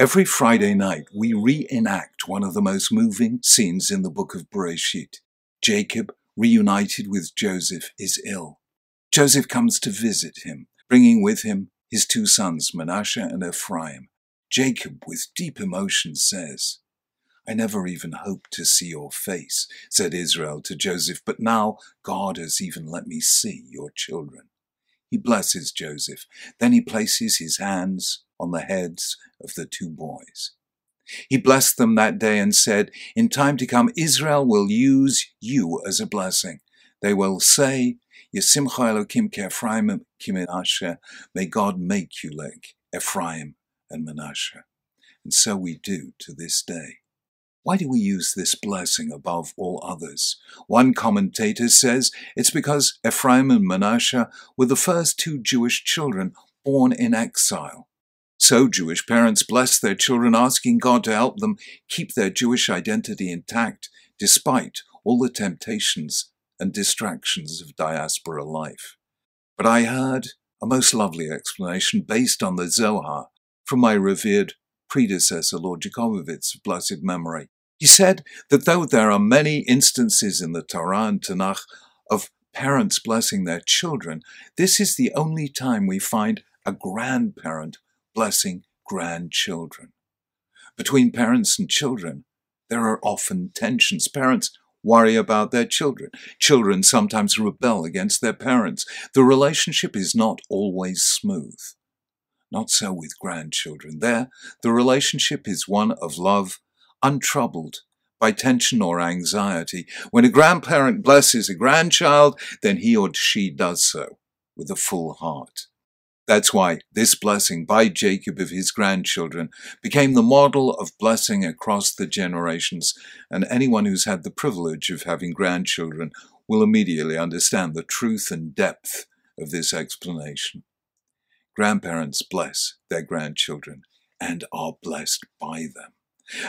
Every Friday night, we reenact one of the most moving scenes in the book of Bereshit. Jacob, reunited with Joseph, is ill. Joseph comes to visit him, bringing with him his two sons, Manasseh and Ephraim. Jacob, with deep emotion, says, I never even hoped to see your face, said Israel to Joseph, but now God has even let me see your children. He blesses Joseph. Then he places his hands on the heads of the two boys. He blessed them that day and said, In time to come, Israel will use you as a blessing. They will say, Yesimcha Elokim Ephraim may God make you like Ephraim and Menashe. And so we do to this day. Why do we use this blessing above all others? One commentator says it's because Ephraim and Manasseh were the first two Jewish children born in exile. So Jewish parents bless their children, asking God to help them keep their Jewish identity intact despite all the temptations and distractions of diaspora life. But I heard a most lovely explanation based on the Zohar from my revered predecessor, Lord Jakobovits of blessed memory. He said that though there are many instances in the Torah and Tanakh of parents blessing their children, this is the only time we find a grandparent blessing grandchildren. Between parents and children, there are often tensions. Parents worry about their children. Children sometimes rebel against their parents. The relationship is not always smooth. Not so with grandchildren. There, the relationship is one of love, untroubled by tension or anxiety. When a grandparent blesses a grandchild, then he or she does so with a full heart. That's why this blessing by Jacob of his grandchildren became the model of blessing across the generations, and anyone who's had the privilege of having grandchildren will immediately understand the truth and depth of this explanation. Grandparents bless their grandchildren and are blessed by them.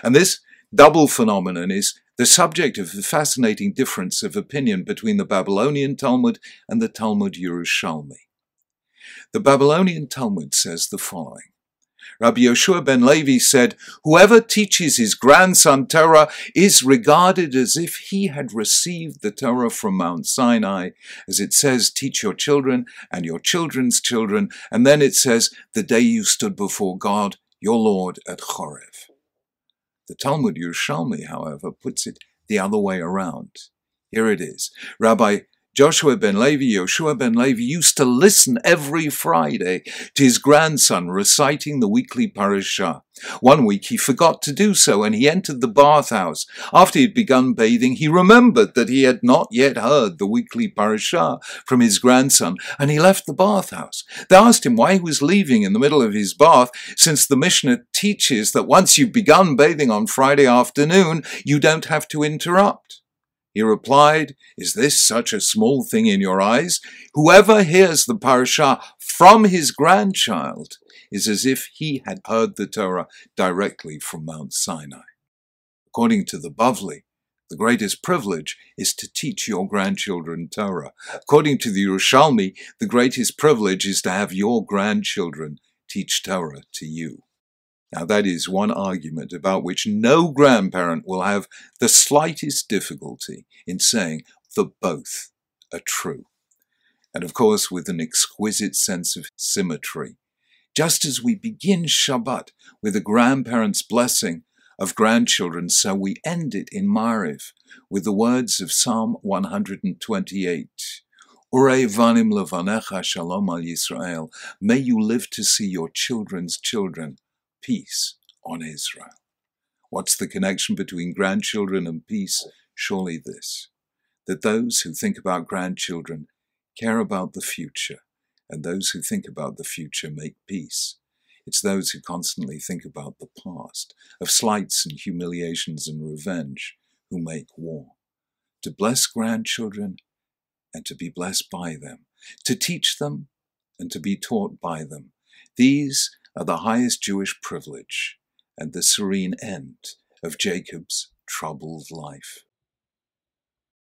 And this double phenomenon is the subject of a fascinating difference of opinion between the Babylonian Talmud and the Talmud Yerushalmi. The Babylonian Talmud says the following. Rabbi Yoshua ben Levi said, Whoever teaches his grandson Torah is regarded as if he had received the Torah from Mount Sinai, as it says, Teach your children and your children's children, and then it says, The day you stood before God, your Lord, at Chorev. The Talmud Yerushalmi, however, puts it the other way around. Here it is. Rabbi Joshua ben Levi, Yoshua ben Levi, used to listen every Friday to his grandson reciting the weekly parashah. One week he forgot to do so and he entered the bathhouse. After he had begun bathing, he remembered that he had not yet heard the weekly parashah from his grandson and he left the bathhouse. They asked him why he was leaving in the middle of his bath, since the Mishnah teaches that once you've begun bathing on Friday afternoon, you don't have to interrupt. He replied, Is this such a small thing in your eyes? Whoever hears the parashah from his grandchild is as if he had heard the Torah directly from Mount Sinai. According to the Bavli, the greatest privilege is to teach your grandchildren Torah. According to the Yerushalmi, the greatest privilege is to have your grandchildren teach Torah to you. Now, that is one argument about which no grandparent will have the slightest difficulty in saying that both are true. And of course, with an exquisite sense of symmetry. Just as we begin Shabbat with a grandparent's blessing of grandchildren, so we end it in Mariv with the words of Psalm 128. Ure vanim levanecha shalom al Yisrael. May you live to see your children's children peace on Israel. What's the connection between grandchildren and peace? Surely this that those who think about grandchildren care about the future, and those who think about the future make peace. It's those who constantly think about the past, of slights and humiliations and revenge, who make war. To bless grandchildren and to be blessed by them, to teach them and to be taught by them. These are the highest Jewish privilege and the serene end of Jacob's troubled life.